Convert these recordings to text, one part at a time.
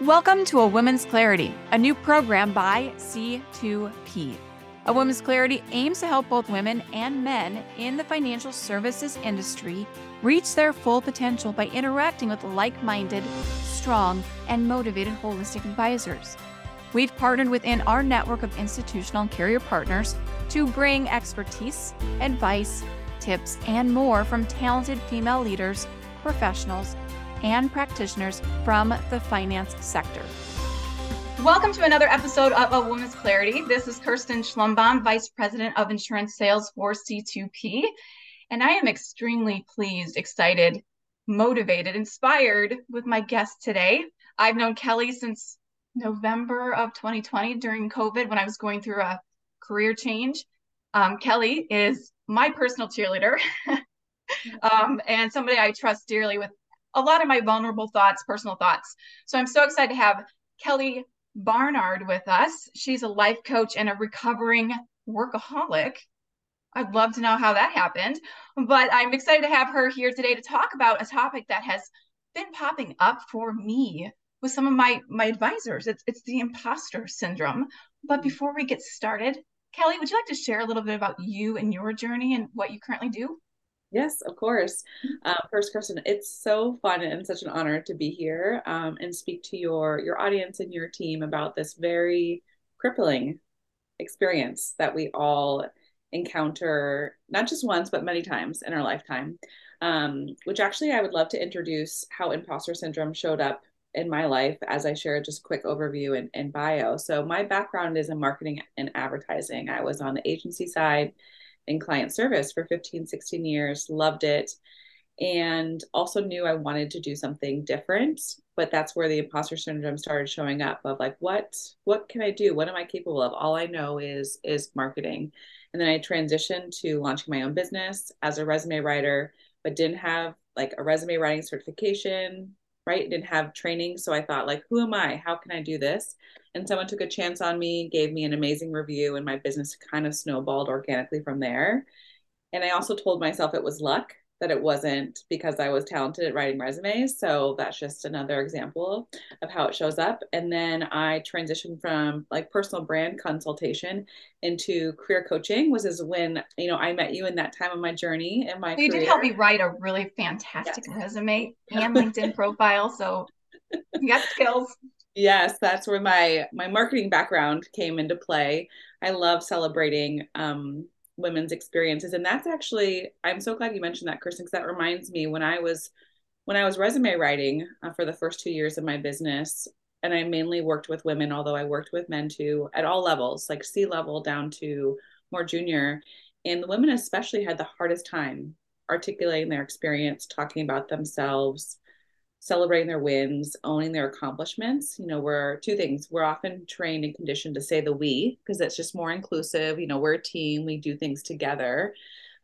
Welcome to A Women's Clarity, a new program by C2P. A Women's Clarity aims to help both women and men in the financial services industry reach their full potential by interacting with like minded, strong, and motivated holistic advisors. We've partnered within our network of institutional and carrier partners to bring expertise, advice, tips, and more from talented female leaders, professionals, and practitioners from the finance sector. Welcome to another episode of A Woman's Clarity. This is Kirsten Schlumbohm, Vice President of Insurance Sales for C2P. And I am extremely pleased, excited, motivated, inspired with my guest today. I've known Kelly since November of 2020 during COVID when I was going through a career change. Um, Kelly is my personal cheerleader um, and somebody I trust dearly with a lot of my vulnerable thoughts, personal thoughts. So I'm so excited to have Kelly Barnard with us. She's a life coach and a recovering workaholic. I'd love to know how that happened, but I'm excited to have her here today to talk about a topic that has been popping up for me with some of my my advisors. It's it's the imposter syndrome. But before we get started, Kelly, would you like to share a little bit about you and your journey and what you currently do? Yes, of course. Uh, first, Kirsten, it's so fun and such an honor to be here um, and speak to your your audience and your team about this very crippling experience that we all encounter, not just once but many times in our lifetime. Um, which actually, I would love to introduce how imposter syndrome showed up in my life as I share just a quick overview and, and bio. So, my background is in marketing and advertising. I was on the agency side in client service for 15, 16 years, loved it, and also knew I wanted to do something different. But that's where the imposter syndrome started showing up of like, what, what can I do? What am I capable of? All I know is is marketing. And then I transitioned to launching my own business as a resume writer, but didn't have like a resume writing certification, right? Didn't have training. So I thought, like, who am I? How can I do this? And someone took a chance on me, gave me an amazing review, and my business kind of snowballed organically from there. And I also told myself it was luck that it wasn't because I was talented at writing resumes. So that's just another example of how it shows up. And then I transitioned from like personal brand consultation into career coaching, was is when, you know, I met you in that time of my journey in my You career. did help me write a really fantastic yes. resume and LinkedIn profile. So you got skills. Yes, that's where my my marketing background came into play. I love celebrating um, women's experiences. And that's actually i'm so glad you mentioned that kirsten because that reminds me when i was when i was resume writing uh, for the first two years of my business and i mainly worked with women although i worked with men too at all levels like c level down to more junior. And the women especially had the hardest time articulating their experience talking about themselves celebrating their wins, owning their accomplishments. You know, we're two things. We're often trained and conditioned to say the we because it's just more inclusive. You know, we're a team, we do things together.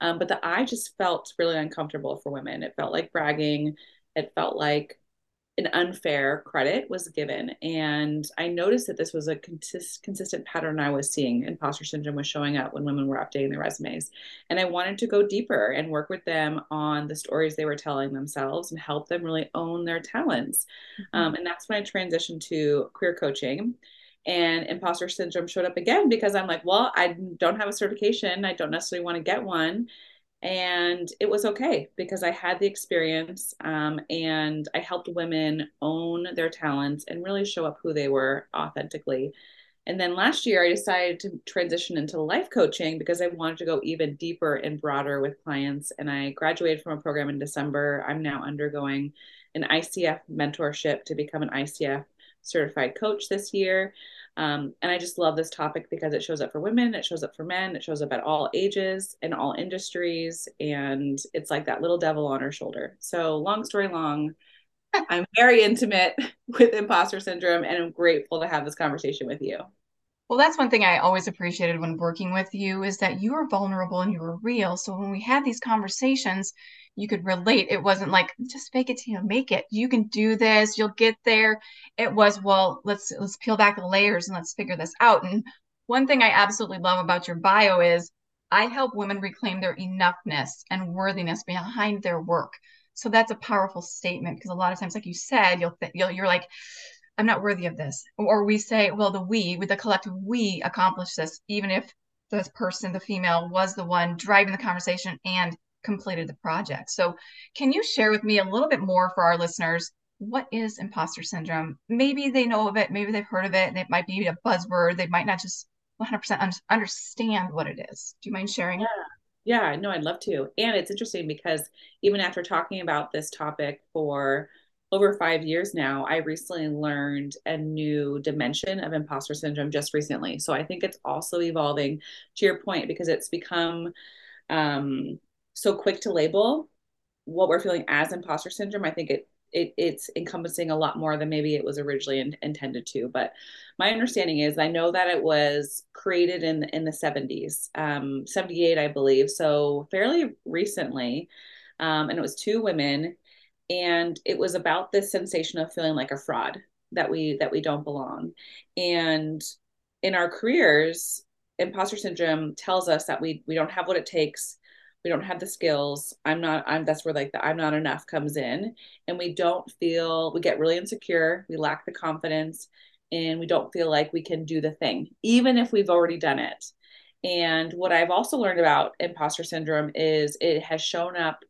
Um, but the I just felt really uncomfortable for women. It felt like bragging. It felt like an unfair credit was given. And I noticed that this was a consist- consistent pattern I was seeing. Imposter syndrome was showing up when women were updating their resumes. And I wanted to go deeper and work with them on the stories they were telling themselves and help them really own their talents. Mm-hmm. Um, and that's when I transitioned to career coaching. And imposter syndrome showed up again because I'm like, well, I don't have a certification. I don't necessarily want to get one and it was okay because I had the experience um, and I helped women own their talents and really show up who they were authentically. And then last year, I decided to transition into life coaching because I wanted to go even deeper and broader with clients. And I graduated from a program in December. I'm now undergoing an ICF mentorship to become an ICF certified coach this year. Um, and I just love this topic because it shows up for women, it shows up for men, it shows up at all ages and all industries. And it's like that little devil on her shoulder. So, long story long, I'm very intimate with imposter syndrome and I'm grateful to have this conversation with you. Well, that's one thing I always appreciated when working with you is that you were vulnerable and you were real. So when we had these conversations, you could relate. It wasn't like just fake it till you make it. You can do this. You'll get there. It was well, let's let's peel back the layers and let's figure this out. And one thing I absolutely love about your bio is I help women reclaim their enoughness and worthiness behind their work. So that's a powerful statement because a lot of times, like you said, you'll, th- you'll you're like, I'm not worthy of this. Or we say, well, the we, with the collective we accomplished this, even if this person, the female, was the one driving the conversation and completed the project. So, can you share with me a little bit more for our listeners? What is imposter syndrome? Maybe they know of it, maybe they've heard of it, and it might be a buzzword. They might not just 100% understand what it is. Do you mind sharing? Yeah. Yeah, no, I'd love to. And it's interesting because even after talking about this topic for over five years now, I recently learned a new dimension of imposter syndrome just recently. So I think it's also evolving to your point because it's become um, so quick to label what we're feeling as imposter syndrome. I think it, it it's encompassing a lot more than maybe it was originally in, intended to. But my understanding is I know that it was created in in the 70s, um, 78, I believe, so fairly recently. Um, and it was two women and it was about this sensation of feeling like a fraud that we that we don't belong. And in our careers imposter syndrome tells us that we we don't have what it takes. We don't have the skills. I'm not i'm that's where like the i'm not enough comes in. And we don't feel we get really insecure. We lack the confidence. And we don't feel like we can do the thing even if we've already done it. And what i've also learned about imposter syndrome is it has shown up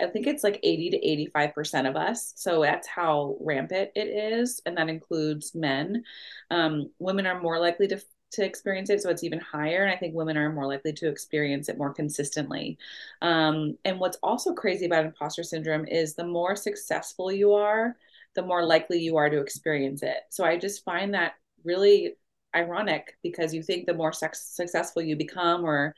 I think it's like 80 to 85% of us. So that's how rampant it is. And that includes men. Um, women are more likely to, to experience it. So it's even higher. And I think women are more likely to experience it more consistently. Um, and what's also crazy about imposter syndrome is the more successful you are, the more likely you are to experience it. So I just find that really ironic because you think the more sex- successful you become or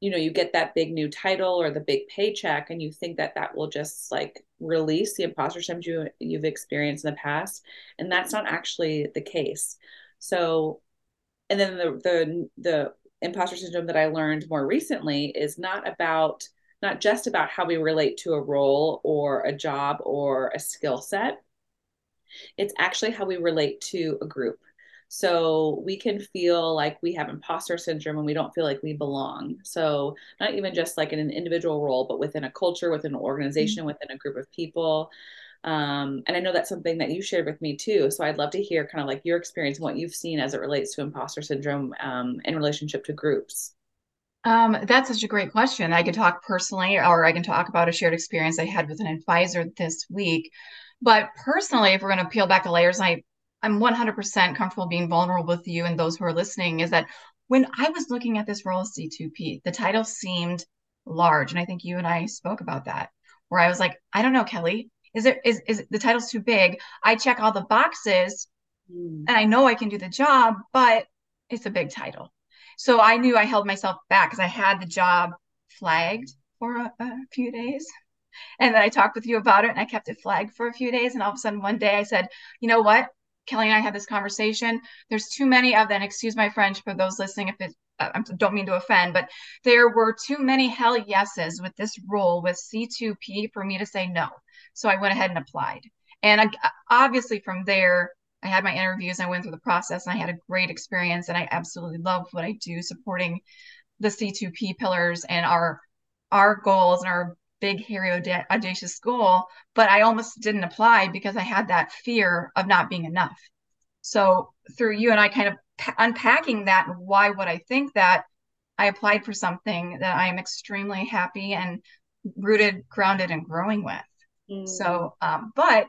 you know you get that big new title or the big paycheck and you think that that will just like release the imposter syndrome you, you've experienced in the past and that's not actually the case. So and then the the the imposter syndrome that i learned more recently is not about not just about how we relate to a role or a job or a skill set. It's actually how we relate to a group so we can feel like we have imposter syndrome and we don't feel like we belong. So not even just like in an individual role, but within a culture, within an organization, mm-hmm. within a group of people. Um, and I know that's something that you shared with me too. So I'd love to hear kind of like your experience and what you've seen as it relates to imposter syndrome um, in relationship to groups. Um, that's such a great question. I can talk personally, or I can talk about a shared experience I had with an advisor this week. But personally, if we're going to peel back the layers, I I'm 100% comfortable being vulnerable with you and those who are listening is that when I was looking at this role as C2P, the title seemed large. And I think you and I spoke about that, where I was like, I don't know, Kelly, is it is, is the title's too big? I check all the boxes mm. and I know I can do the job, but it's a big title. So I knew I held myself back because I had the job flagged for a, a few days. And then I talked with you about it and I kept it flagged for a few days. And all of a sudden, one day I said, you know what? Kelly and I had this conversation. There's too many of them. Excuse my French for those listening if it uh, I don't mean to offend, but there were too many hell yeses with this role with C2P for me to say no. So I went ahead and applied. And I, obviously from there, I had my interviews, I went through the process, and I had a great experience. And I absolutely love what I do supporting the C2P pillars and our our goals and our big, hairy, audacious goal, but I almost didn't apply because I had that fear of not being enough. So through you and I kind of unpacking that and why would I think that, I applied for something that I am extremely happy and rooted, grounded, and growing with. Mm. So, um, but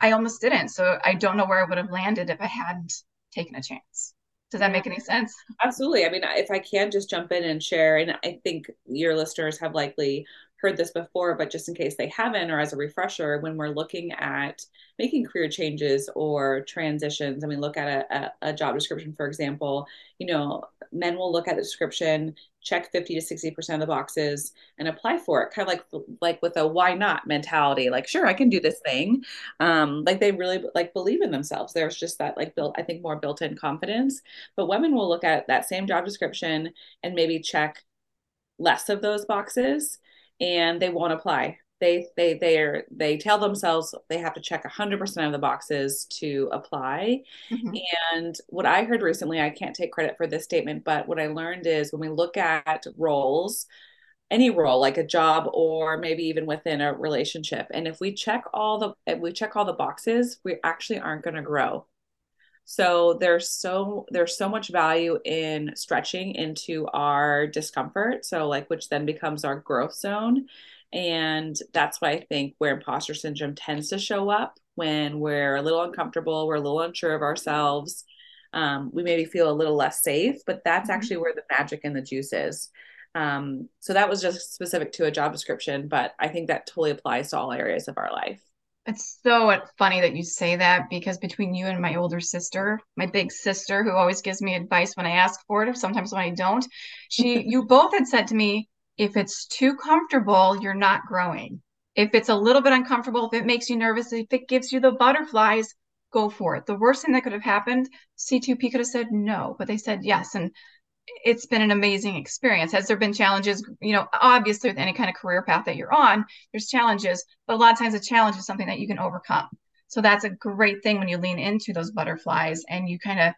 I almost didn't. So I don't know where I would have landed if I hadn't taken a chance. Does that make any sense? Absolutely. I mean, if I can just jump in and share, and I think your listeners have likely heard this before, but just in case they haven't, or as a refresher, when we're looking at making career changes or transitions, I mean, look at a, a, job description, for example, you know, men will look at the description, check 50 to 60% of the boxes and apply for it. Kind of like, like with a why not mentality, like, sure, I can do this thing. Um, like they really like believe in themselves. There's just that like built, I think more built in confidence, but women will look at that same job description and maybe check less of those boxes and they won't apply. They they they are they tell themselves they have to check 100% of the boxes to apply. Mm-hmm. And what I heard recently, I can't take credit for this statement, but what I learned is when we look at roles any role like a job or maybe even within a relationship and if we check all the if we check all the boxes we actually aren't going to grow so there's so there's so much value in stretching into our discomfort so like which then becomes our growth zone and that's why i think where imposter syndrome tends to show up when we're a little uncomfortable we're a little unsure of ourselves um, we maybe feel a little less safe but that's mm-hmm. actually where the magic and the juice is um, so that was just specific to a job description, but I think that totally applies to all areas of our life. It's so funny that you say that because between you and my older sister, my big sister, who always gives me advice when I ask for it, sometimes when I don't, she, you both had said to me, if it's too comfortable, you're not growing. If it's a little bit uncomfortable, if it makes you nervous, if it gives you the butterflies, go for it. The worst thing that could have happened, C2P could have said no, but they said yes. And it's been an amazing experience. Has there been challenges? You know, obviously with any kind of career path that you're on, there's challenges, but a lot of times a challenge is something that you can overcome. So that's a great thing when you lean into those butterflies and you kind of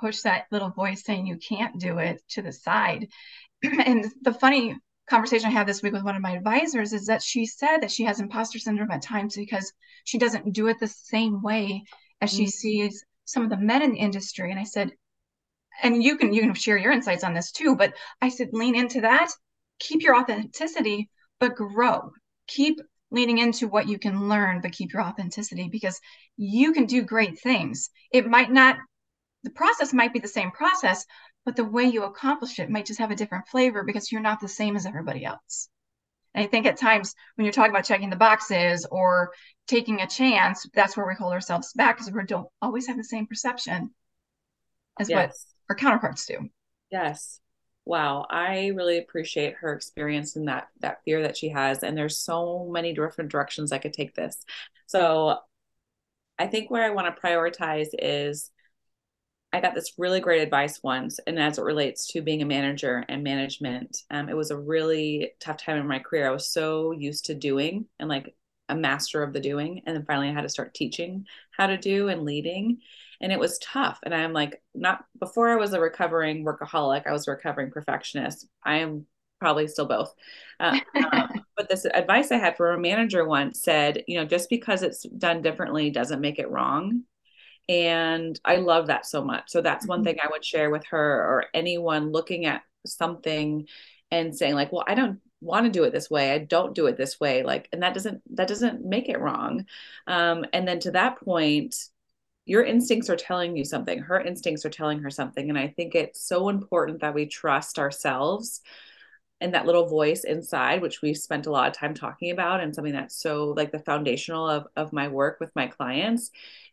push that little voice saying you can't do it to the side. and the funny conversation I had this week with one of my advisors is that she said that she has imposter syndrome at times because she doesn't do it the same way as she mm-hmm. sees some of the men in the industry. And I said, and you can you can share your insights on this too but i said lean into that keep your authenticity but grow. Keep leaning into what you can learn but keep your authenticity because you can do great things. It might not the process might be the same process but the way you accomplish it might just have a different flavor because you're not the same as everybody else. And i think at times when you're talking about checking the boxes or taking a chance that's where we hold ourselves back because we don't always have the same perception as yes. Our counterparts do. Yes. Wow, I really appreciate her experience and that that fear that she has and there's so many different directions I could take this. So I think where I want to prioritize is I got this really great advice once, and as it relates to being a manager and management, um, it was a really tough time in my career. I was so used to doing and like a master of the doing, and then finally I had to start teaching how to do and leading and it was tough. And i'm like not before i was a recovering workaholic i was a recovering perfectionist. I am probably still both. Uh, um, but this advice i had from a manager once said you know just because it's done differently doesn't make it wrong. And i love that so much. So that's one mm-hmm. thing i would share with her or anyone looking at something and saying like well i don't want to do it this way. I don't do it this way. Like and that doesn't that doesn't make it wrong. Um, and then to that point your instincts are telling you something her instincts are telling her something and i think it's so important that we trust ourselves and that little voice inside which we've spent a lot of time talking about and something that's so like the foundational of, of my work with my clients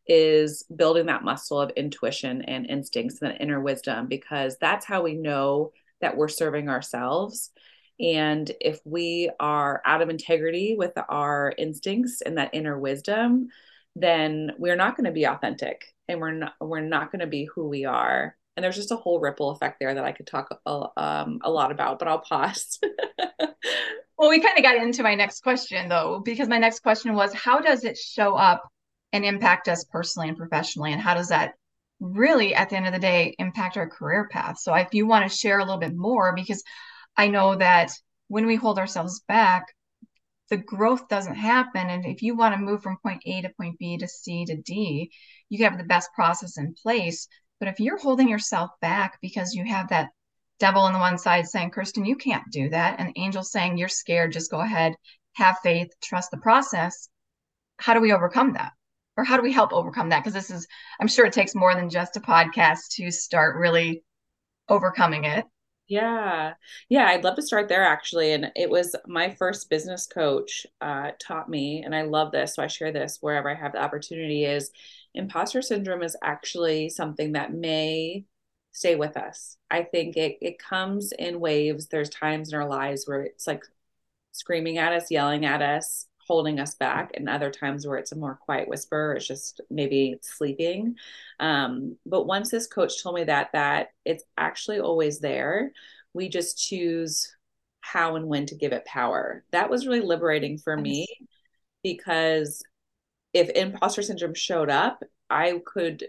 is building that muscle of intuition and instincts and inner wisdom because that's how we know that we're serving ourselves. And if we are out of integrity with our instincts and that inner wisdom then we're not going to be authentic and we're not we're not going to be who we are. And there's just a whole ripple effect there that i could talk a, um, a lot about but i'll pause. Well we kind of got into my next question though because my next question was how does it show up and impact us personally and professionally? And how does that really at the end of the day impact our career path? So if you want to share a little bit more because i know that when we hold ourselves back the growth doesn't happen. And if you want to move from point A to point B to C to D, you have the best process in place. But if you're holding yourself back because you have that devil on the one side saying, Kirsten, you can't do that, and angel saying, you're scared, just go ahead, have faith, trust the process, how do we overcome that? Or how do we help overcome that? Because this is, I'm sure it takes more than just a podcast to start really overcoming it. Yeah. Yeah. I'd love to start there actually. And it was my first business coach uh, taught me, and I love this. So I share this wherever I have the opportunity is imposter syndrome is actually something that may stay with us. I think it, it comes in waves. There's times in our lives where it's like screaming at us, yelling at us, holding us back and other times where it's a more quiet whisper it's just maybe sleeping. Um, but once this coach told me that that it's actually always there we just choose how and when to give it power. That was really liberating for me because if imposter syndrome showed up i could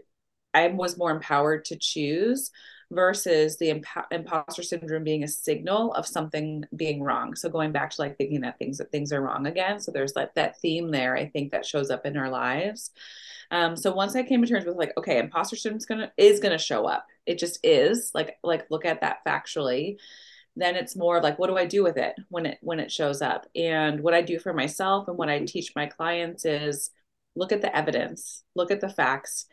i was more empowered to choose versus the imp- imposter syndrome being a signal of something being wrong. So going back to like thinking that things that things are wrong again. So there's like that theme there. I think that shows up in our lives. Um, so once I came to terms with like, okay, imposter syndrome's gonna is gonna show up. It just is like like look at that factually. Then it's more like what do I do with it when it when it shows up? And what I do for myself and what I teach my clients is look at the evidence, look at the facts,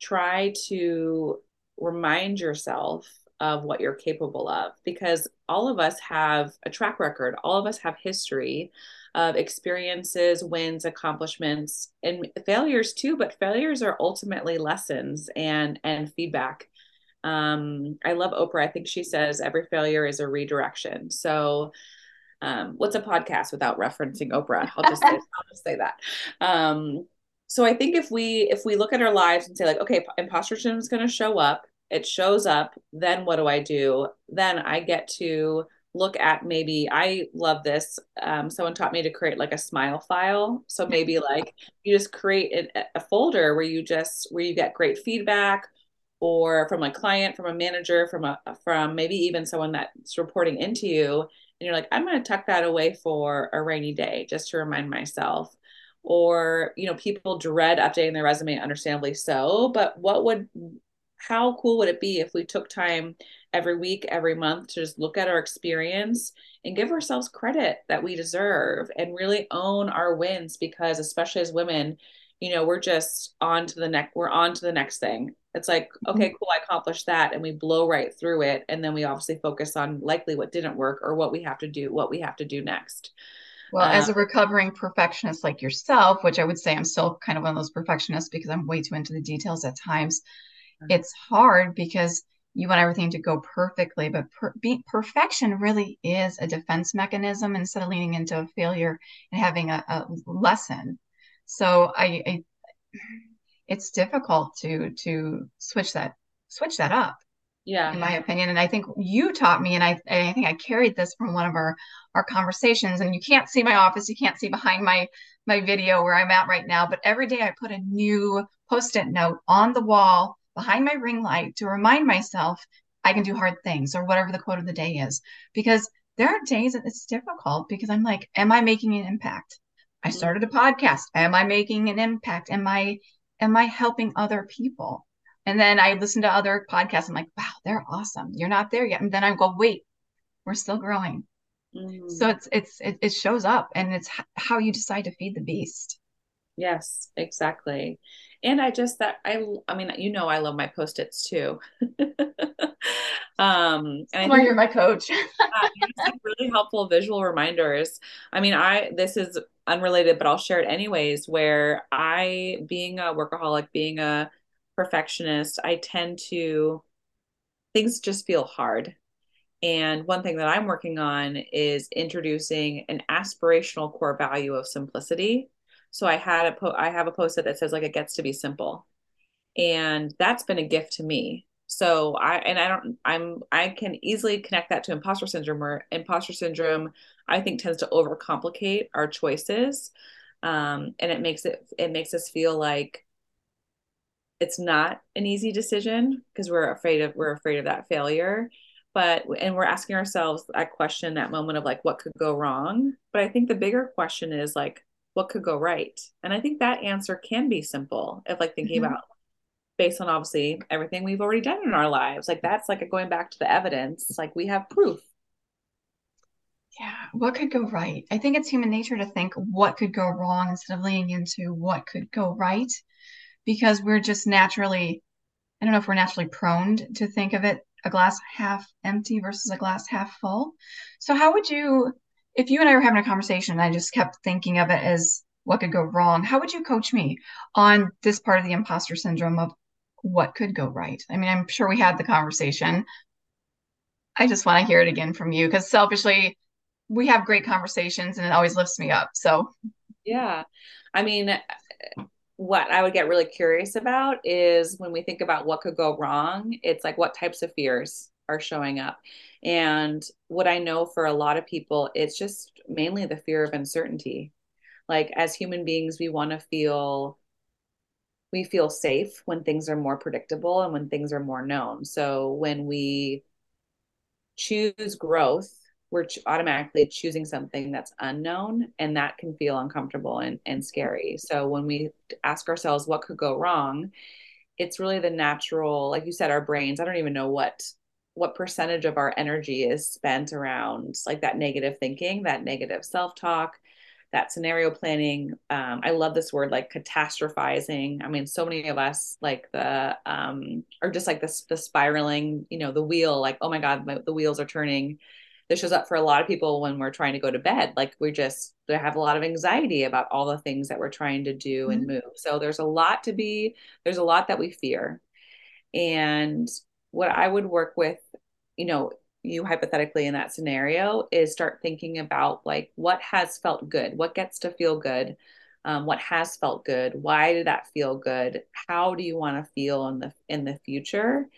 try to remind yourself of what you're capable of because all of us have a track record. All of us have history of experiences wins accomplishments and failures too but failures are ultimately lessons and and feedback. Um, i love oprah. I think she says every failure is a redirection. So um, what's a podcast without referencing oprah? I'll just say, i'll just say that. Um, so i think if we if we look at our lives and say like okay imposter syndrome is going to show up it shows up then what do i do? Then i get to look at maybe i love this um, someone taught me to create like a smile file. So maybe like you just create a, a folder where you just where you get great feedback or from a client from a manager from a from maybe even someone that's reporting into you. And you're like i'm going to tuck that away for a rainy day just to remind myself or you know people dread updating their resume understandably so but what would how cool would it be if we took time every week every month to just look at our experience and give ourselves credit that we deserve and really own our wins? Because especially as women you know we're just on to the next we're on to the next thing. It's like mm-hmm. okay cool i accomplished that and we blow right through it and then we obviously focus on likely what didn't work or what we have to do what we have to do next well, uh, as a recovering perfectionist like yourself, which I would say I'm still kind of one of those perfectionists because I'm way too into the details at times, mm-hmm. it's hard because you want everything to go perfectly. But per- be- perfection really is a defense mechanism instead of leaning into a failure and having a, a lesson. So I, I, it's difficult to to switch that switch that up yeah. in my opinion and i think you taught me and i i think i carried this from one of our our conversations and you can't see my office you can't see behind my my video where i'm at right now but every day i put a new post-it note on the wall behind my ring light to remind myself i can do hard things or whatever the quote of the day is because there are days that it's difficult because i'm like am i making an impact? I started a podcast. Am i making an impact? Am i am i helping other people and then I listen to other podcasts. I'm like, wow, they're awesome. You're not there yet. And then I go, wait, we're still growing. Mm. So it's it's it, it shows up, and it's h- how you decide to feed the beast. Yes, exactly. And I just that I I mean you know I love my post its too. um, and I you're my coach. uh, really helpful visual reminders. I mean I this is unrelated, but I'll share it anyways. Where I being a workaholic, being a perfectionist, I tend to, things just feel hard. And one thing that I'm working on is introducing an aspirational core value of simplicity. So I had a po- I have a post that says like it gets to be simple. And that's been a gift to me. So I and I don't I'm I can easily connect that to imposter syndrome where imposter syndrome I think tends to overcomplicate our choices. Um, and it makes it it makes us feel like it's not an easy decision because we're afraid of we're afraid of that failure. But and we're asking ourselves that question that moment of like what could go wrong? But i think the bigger question is like what could go right? And i think that answer can be simple if like thinking mm-hmm. about based on obviously everything we've already done in our lives like that's like going back to the evidence like we have proof. Yeah what could go right? I think it's human nature to think what could go wrong instead of leaning into what could go right because we're just naturally, I don't know if we're naturally prone to think of it a glass half empty versus a glass half full. So, how would you, if you and I were having a conversation and I just kept thinking of it as what could go wrong, how would you coach me on this part of the imposter syndrome of what could go right? I mean, I'm sure we had the conversation. I just want to hear it again from you because selfishly, we have great conversations and it always lifts me up. So, yeah. I mean, what I would get really curious about is when we think about what could go wrong, it's like what types of fears are showing up. And what I know for a lot of people, it's just mainly the fear of uncertainty. Like as human beings, we want to feel we feel safe when things are more predictable and when things are more known. So when we choose growth, we're automatically choosing something that's unknown and that can feel uncomfortable and, and scary. So when we ask ourselves what could go wrong, it's really the natural, like you said, our brains, I don't even know what what percentage of our energy is spent around like that negative thinking, that negative self-talk, that scenario planning. Um, I love this word like catastrophizing. I mean, so many of us like the um or just like the the spiraling, you know, the wheel, like, oh my God, my, the wheels are turning. This shows up for a lot of people when we're trying to go to bed. Like we just they have a lot of anxiety about all the things that we're trying to do mm-hmm. and move. So there's a lot to be, there's a lot that we fear. And what I would work with, you know, you hypothetically in that scenario is start thinking about like what has felt good, what gets to feel good, um, what has felt good, why did that feel good, how do you want to feel in the in the future,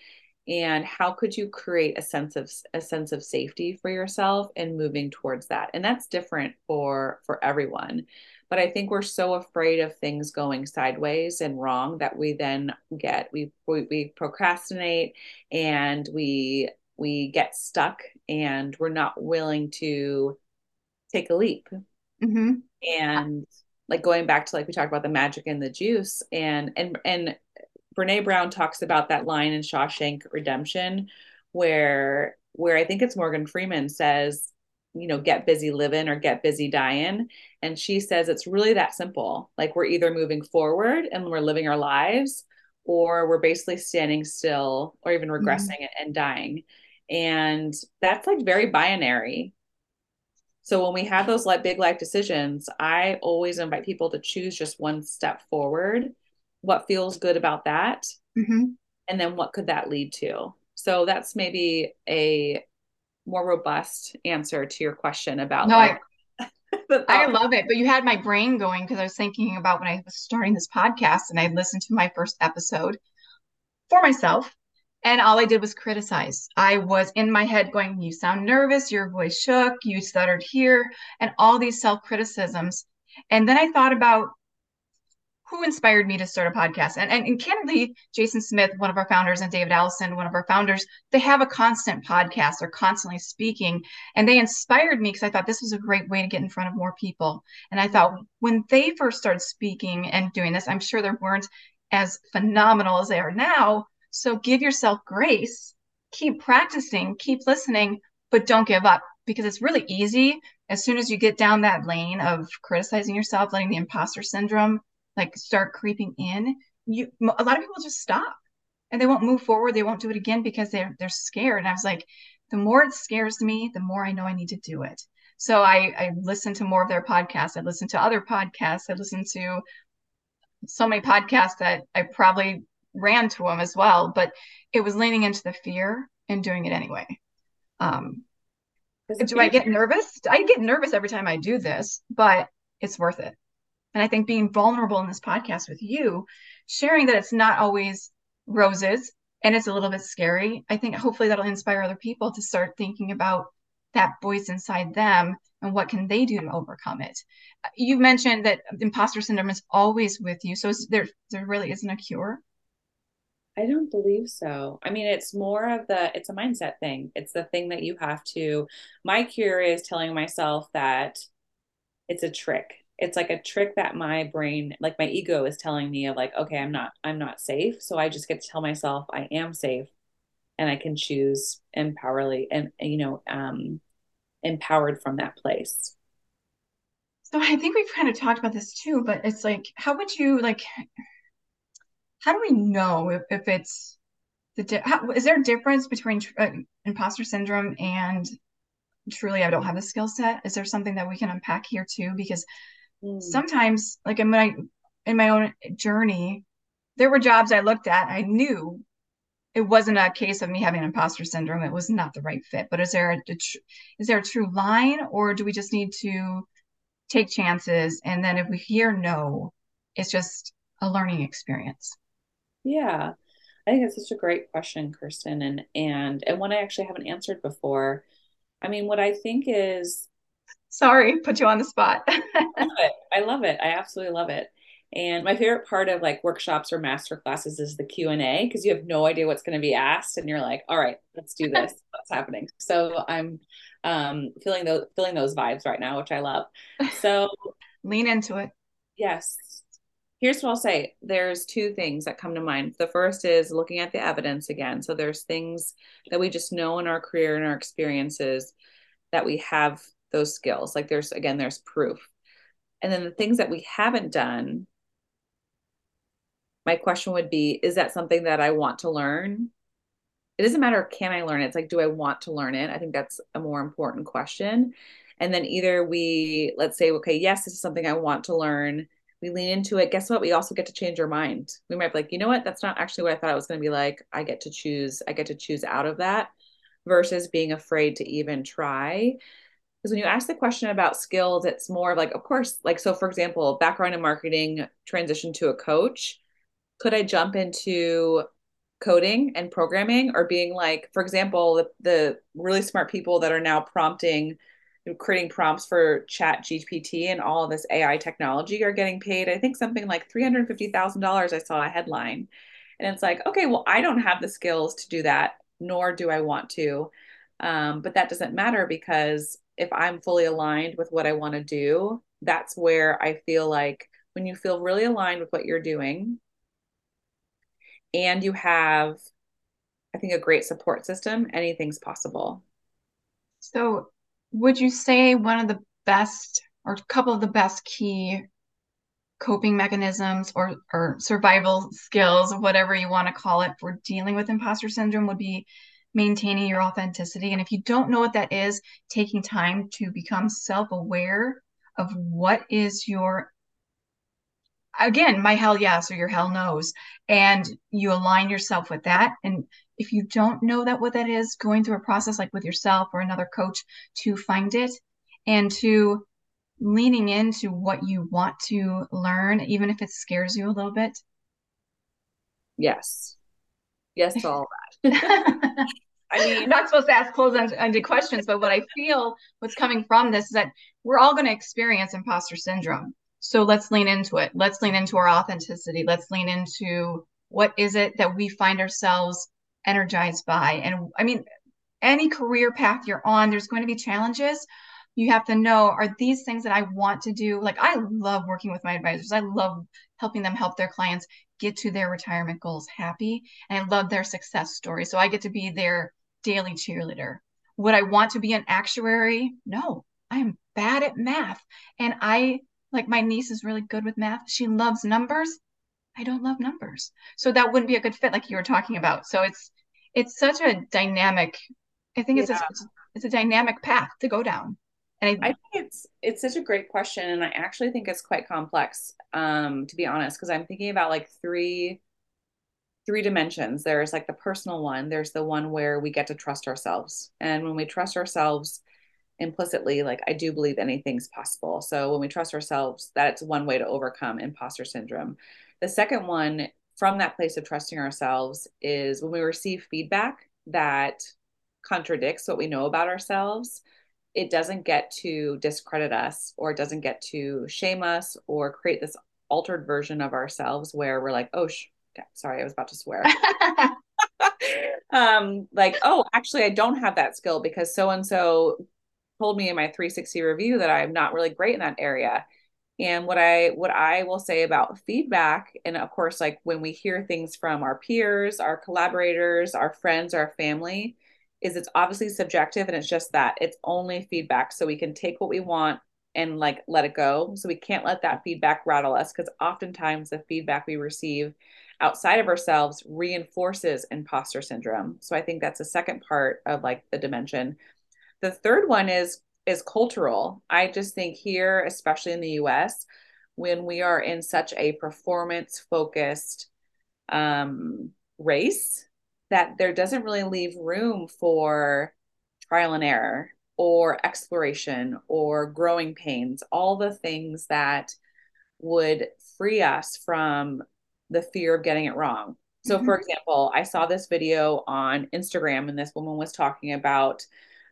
and how could you create a sense of a sense of safety for yourself and moving towards that, and that's different for for everyone. But I think we're so afraid of things going sideways and wrong that we then get we we, we procrastinate and we we get stuck and we're not willing to take a leap. Mm-hmm. And like going back to like we talked about the magic and the juice and and and Brene Brown talks about that line in Shawshank Redemption where where I think it's Morgan Freeman says, you know, get busy living or get busy dying. And she says it's really that simple. Like we're either moving forward and we're living our lives or we're basically standing still or even mm-hmm. regressing mm-hmm. and dying. And that's like very binary. So when we have those like big life decisions, I always invite people to choose just one step forward. What feels good about that? Mm-hmm. And then what could that lead to? So that's maybe a more robust answer to your question about no, like, I, I love it. But you had my brain going because I was thinking about when I was starting this podcast and I listened to my first episode for myself and all I did was criticize. I was in my head going, You sound nervous, your voice shook, you stuttered here, and all these self criticisms. And then I thought about who inspired me to start a podcast. And, and, and candidly, Jason Smith, one of our founders, and David Allison, one of our founders, they have a constant podcast. They're constantly speaking. And they inspired me because I thought this was a great way to get in front of more people. And I thought when they first started speaking and doing this, I'm sure they weren't as phenomenal as they are now, so give yourself grace, keep practicing, keep listening, but don't give up because it's really easy as soon as you get down that lane of criticizing yourself, letting the imposter syndrome like start creeping in, you a lot of people just stop and they won't move forward. They won't do it again because they're they're scared. And I was like, the more it scares me, the more I know I need to do it. So I I listen to more of their podcasts. I listen to other podcasts. I listen to so many podcasts that I probably ran to them as well, but it was leaning into the fear and doing it anyway. Um, do I get nervous? I get nervous every time I do this, but it's worth it. And I think being vulnerable in this podcast with you, sharing that it's not always roses and it's a little bit scary, I think hopefully that'll inspire other people to start thinking about that voice inside them and what can they do to overcome it. You mentioned that imposter syndrome is always with you, so there there really isn't a cure. I don't believe so. I mean, it's more of the, it's a mindset thing. It's the thing that you have to, my cure is telling myself that it's a trick. It's like a trick that my brain, like my ego is telling me of like, okay, I'm not, I'm not safe. So I just get to tell myself I am safe and I can choose empowerly and, you know, um, empowered from that place. So I think we've kind of talked about this too, but it's like, how would you like, how do we know if, if it's the di- how, is there a difference between uh, imposter syndrome and truly I don't have the skill set? Is there something that we can unpack here too? Because mm. sometimes, like in my in my own journey, there were jobs I looked at, I knew it wasn't a case of me having imposter syndrome. It was not the right fit. But is there a, a tr- is there a true line, or do we just need to take chances? And then if we hear no, it's just a learning experience. Yeah. I think it's such a great question, Kirsten, and and and one I actually haven't answered before. I mean, what I think is sorry, put you on the spot. I love it. I love it. I absolutely love it. And my favorite part of like workshops or master classes is the Q&A because you have no idea what's going to be asked and you're like, all right, let's do this. what's happening? So I'm um, feeling those feeling those vibes right now, which I love. So lean into it. Yes. Here's what I'll say. There's two things that come to mind. The first is looking at the evidence again. So there's things that we just know in our career and our experiences that we have those skills. Like there's again, there's proof. And then the things that we haven't done, my question would be, is that something that I want to learn? It doesn't matter, can I learn it? It's like, do I want to learn it? I think that's a more important question. And then either we, let's say, okay, yes, this is something I want to learn. We lean into it. Guess what? We also get to change our mind. We might be like, you know what? That's not actually what I thought it was going to be like. I get to choose, I get to choose out of that versus being afraid to even try because when you ask the question about skills it's more of like of course like so for example background in marketing transition to a coach could i jump into coding and programming or being like for example the, the really smart people that are now prompting creating prompts for chat gpt and all of this ai technology are getting paid i think something like $350000 i saw a headline. And it's like okay well i don't have the skills to do that nor do i want to. Um, but that doesn't matter because if I'm fully aligned with what I want to do, that's where I feel like when you feel really aligned with what you're doing and you have, I think, a great support system, anything's possible. So, would you say one of the best or a couple of the best key coping mechanisms or, or survival skills, whatever you want to call it, for dealing with imposter syndrome would be maintaining your authenticity. And if you don't know what that is, taking time to become self aware of what is your, again, my hell yes or your hell no's. And you align yourself with that. And if you don't know that what that is, going through a process like with yourself or another coach to find it and to leaning into what you want to learn, even if it scares you a little bit. Yes. Yes to all that. I mean, not supposed to ask closed-ended questions, but what I feel what's coming from this is that we're all going to experience imposter syndrome. So let's lean into it. Let's lean into our authenticity. Let's lean into what is it that we find ourselves energized by. And I mean, any career path you're on, there's going to be challenges. You have to know are these things that I want to do? Like, I love working with my advisors. I love helping them help their clients get to their retirement goals happy. And I love their success story. So I get to be their daily cheerleader. Would I want to be an actuary? No, I am bad at math. And I, like, my niece is really good with math. She loves numbers. I don't love numbers. So that wouldn't be a good fit, like you were talking about. So it's, it's such a dynamic, I think it's, yeah. a, it's a dynamic path to go down. And I, I, think it's it's such a great question, and I actually think it's quite complex, um, to be honest, because I'm thinking about like three three dimensions. There's like the personal one. There's the one where we get to trust ourselves, and when we trust ourselves implicitly, like I do believe anything's possible. So when we trust ourselves, that's one way to overcome imposter syndrome. The second one, from that place of trusting ourselves, is when we receive feedback that contradicts what we know about ourselves it doesn't get to discredit us or it doesn't get to shame us or create this altered version of ourselves where we're like, oh, sh- sorry, I was about to swear. um, like, oh, actually, I don't have that skill because so and so told me in my 360 review that I'm not really great in that area. And what I what I will say about feedback, and of course, like when we hear things from our peers, our collaborators, our friends, our family, is it's obviously subjective and it's just that it's only feedback. So we can take what we want and like let it go. So we can't let that feedback rattle us because oftentimes the feedback we receive outside of ourselves reinforces imposter syndrome. So i think that's the second part of like the dimension. The third one is is cultural. I just think here especially in the us when we are in such a performance focused um, race that there doesn't really leave room for trial and error or exploration or growing pains, all the things that would free us from the fear of getting it wrong. So, mm-hmm. for example, I saw this video on Instagram, and this woman was talking about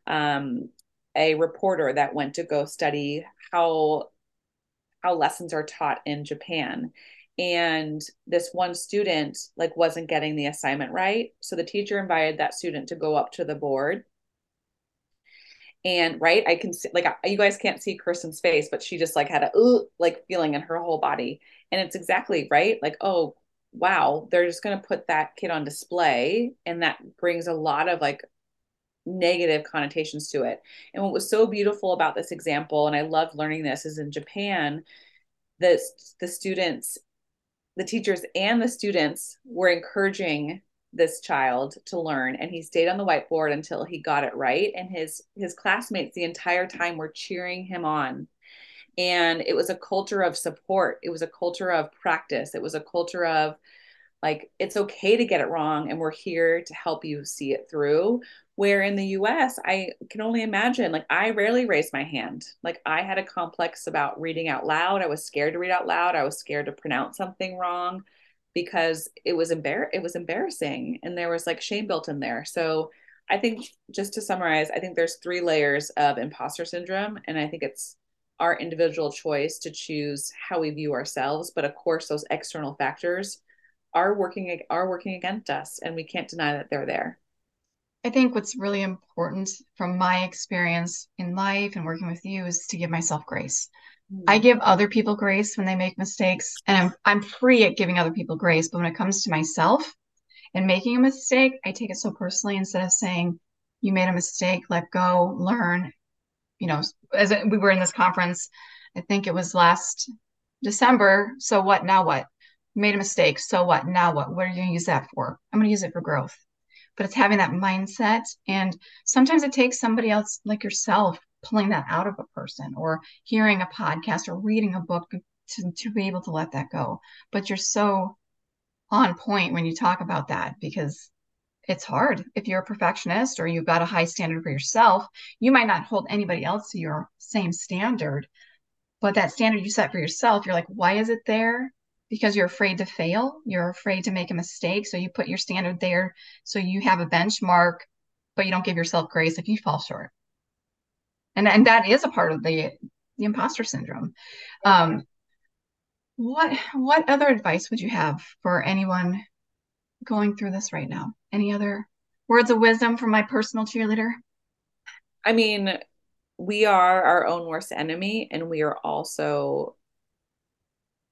um, a reporter that went to go study how how lessons are taught in Japan. And this one student like wasn't getting the assignment right. So the teacher invited that student to go up to the board. And right i can see like you guys can't see kirsten's face but she just like had a like feeling in her whole body. And it's exactly right like oh wow they're just going to put that kid on display and that brings a lot of like negative connotations to it. And what was so beautiful about this example and i loved learning this is in japan the the students the teachers and the students were encouraging this child to learn and he stayed on the whiteboard until he got it right and his his classmates the entire time were cheering him on. And it was a culture of support. It was a culture of practice. It was a culture of like it's okay to get it wrong and we're here to help you see it through. Where in the US I can only imagine like I rarely raised my hand. Like I had a complex about reading out loud. I was scared to read out loud. I was scared to pronounce something wrong because it was embar- it was embarrassing and there was like shame built in there. So I think just to summarize, I think there's three layers of imposter syndrome and I think it's our individual choice to choose how we view ourselves, but of course those external factors are working are working against us and we can't deny that they're there. I think what's really important from my experience in life and working with you is to give myself grace. Hmm. I give other people grace when they make mistakes, and I'm I'm free at giving other people grace. But when it comes to myself and making a mistake, I take it so personally. Instead of saying, "You made a mistake, let go, learn," you know, as we were in this conference, I think it was last December. So what? Now what? Made a mistake. So what? Now what? What are you going to use that for? I'm going to use it for growth. But it's having that mindset, and sometimes it takes somebody else like yourself pulling that out of a person or hearing a podcast or reading a book to, to be able to let that go. But you're so on point when you talk about that because it's hard. If you're a perfectionist or you've got a high standard for yourself, you might not hold anybody else to your same standard. But that standard you set for yourself, you're like, why is it there? Because you're afraid to fail. You're afraid to make a mistake. So you put your standard there so you have a benchmark, but you don't give yourself grace if you fall short and and that is a part of the the imposter syndrome um, what what other advice would you have for anyone going through this right now any other words of wisdom from my personal cheerleader i mean we are our own worst enemy and we are also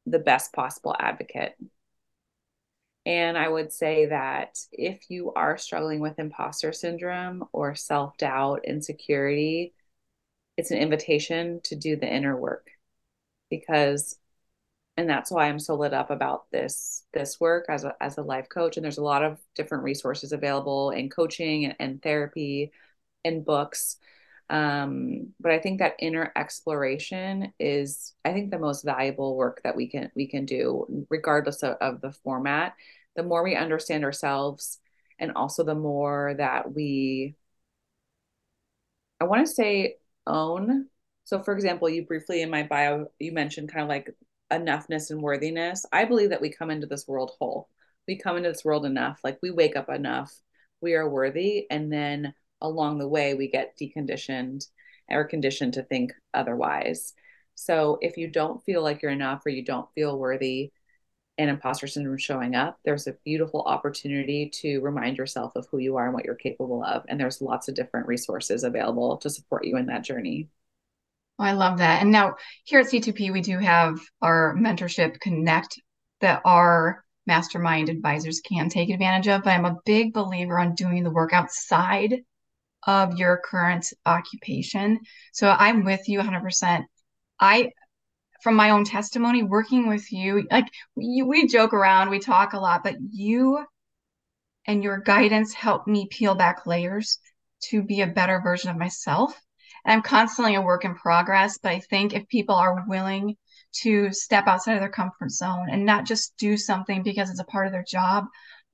the best possible advocate. And I would say that if you are struggling with imposter syndrome or self doubt, insecurity, it's an invitation to do the inner work. Because and that's why I'm so lit up about this this work as a as a life coach. And there's a lot of different resources available in coaching and, and therapy and books um, but I think that inner exploration is I think the most valuable work that we can we can do regardless of, of the format the more we understand ourselves and also the more that we I want to say own. So, for example, you briefly in my bio, you mentioned kind of like enoughness and worthiness. I believe that we come into this world whole. We come into this world enough, like we wake up enough, we are worthy. And then along the way, we get deconditioned or conditioned to think otherwise. So, if you don't feel like you're enough or you don't feel worthy, and imposter syndrome showing up, there's a beautiful opportunity to remind yourself of who you are and what you're capable of. And there's lots of different resources available to support you in that journey. Oh, I love that. And now here at C2P, we do have our mentorship connect that our mastermind advisors can take advantage of. But I'm a big believer on doing the work outside of your current occupation. So I'm with you 100%. I from my own testimony working with you like you, we joke around we talk a lot but you and your guidance help me peel back layers to be a better version of myself and i'm constantly a work in progress but i think if people are willing to step outside of their comfort zone and not just do something because it's a part of their job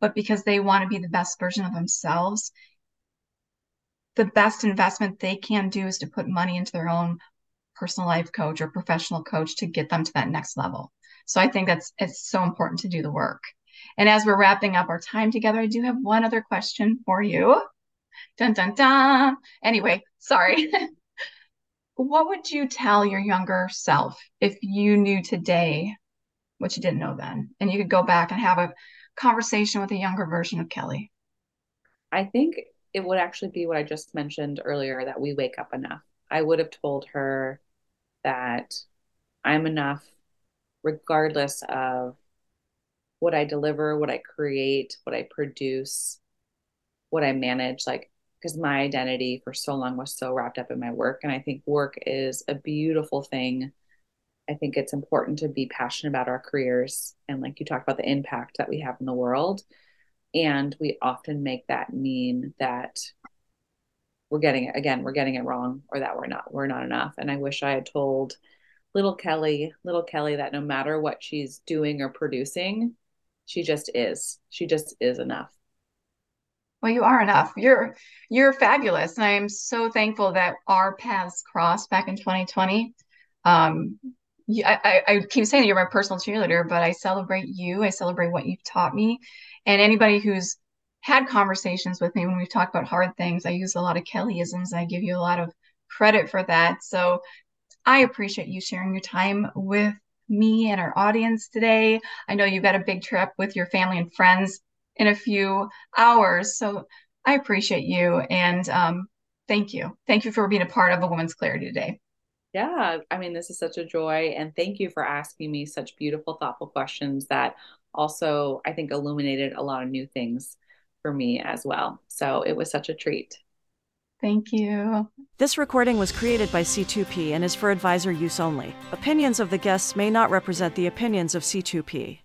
but because they want to be the best version of themselves the best investment they can do is to put money into their own personal life coach or professional coach to get them to that next level. So I think that's it's so important to do the work. And as we're wrapping up our time together, I do have one other question for you. Dun dun dun. Anyway, sorry. what would you tell your younger self if you knew today what you didn't know then? And you could go back and have a conversation with a younger version of Kelly. I think it would actually be what I just mentioned earlier that we wake up enough. I would have told her that I'm enough regardless of what I deliver, what I create, what I produce, what I manage. Like, because my identity for so long was so wrapped up in my work. And I think work is a beautiful thing. I think it's important to be passionate about our careers and, like you talked about, the impact that we have in the world. And we often make that mean that we're getting it again, we're getting it wrong, or that we're not, we're not enough. And I wish I had told little Kelly, little Kelly, that no matter what she's doing or producing, she just is. She just is enough. Well, you are enough. You're you're fabulous. And I am so thankful that our paths crossed back in 2020. Um, I, I, keep saying you're my personal cheerleader, but I celebrate you. I celebrate what you've taught me. And anybody who's had conversations with me when we've talked about hard things, I use a lot of Kellyisms I give you a lot of credit for that. So I appreciate you sharing your time with me and our audience today. I know you've got a big trip with your family and friends in a few hours. So I appreciate you and um, thank you. Thank you for being a part of a Woman's Clarity today. Yeah, I mean, this is such a joy. And thank you for asking me such beautiful, thoughtful questions that also, I think, illuminated a lot of new things for me as well. So it was such a treat. Thank you. This recording was created by C2P and is for advisor use only. Opinions of the guests may not represent the opinions of C2P.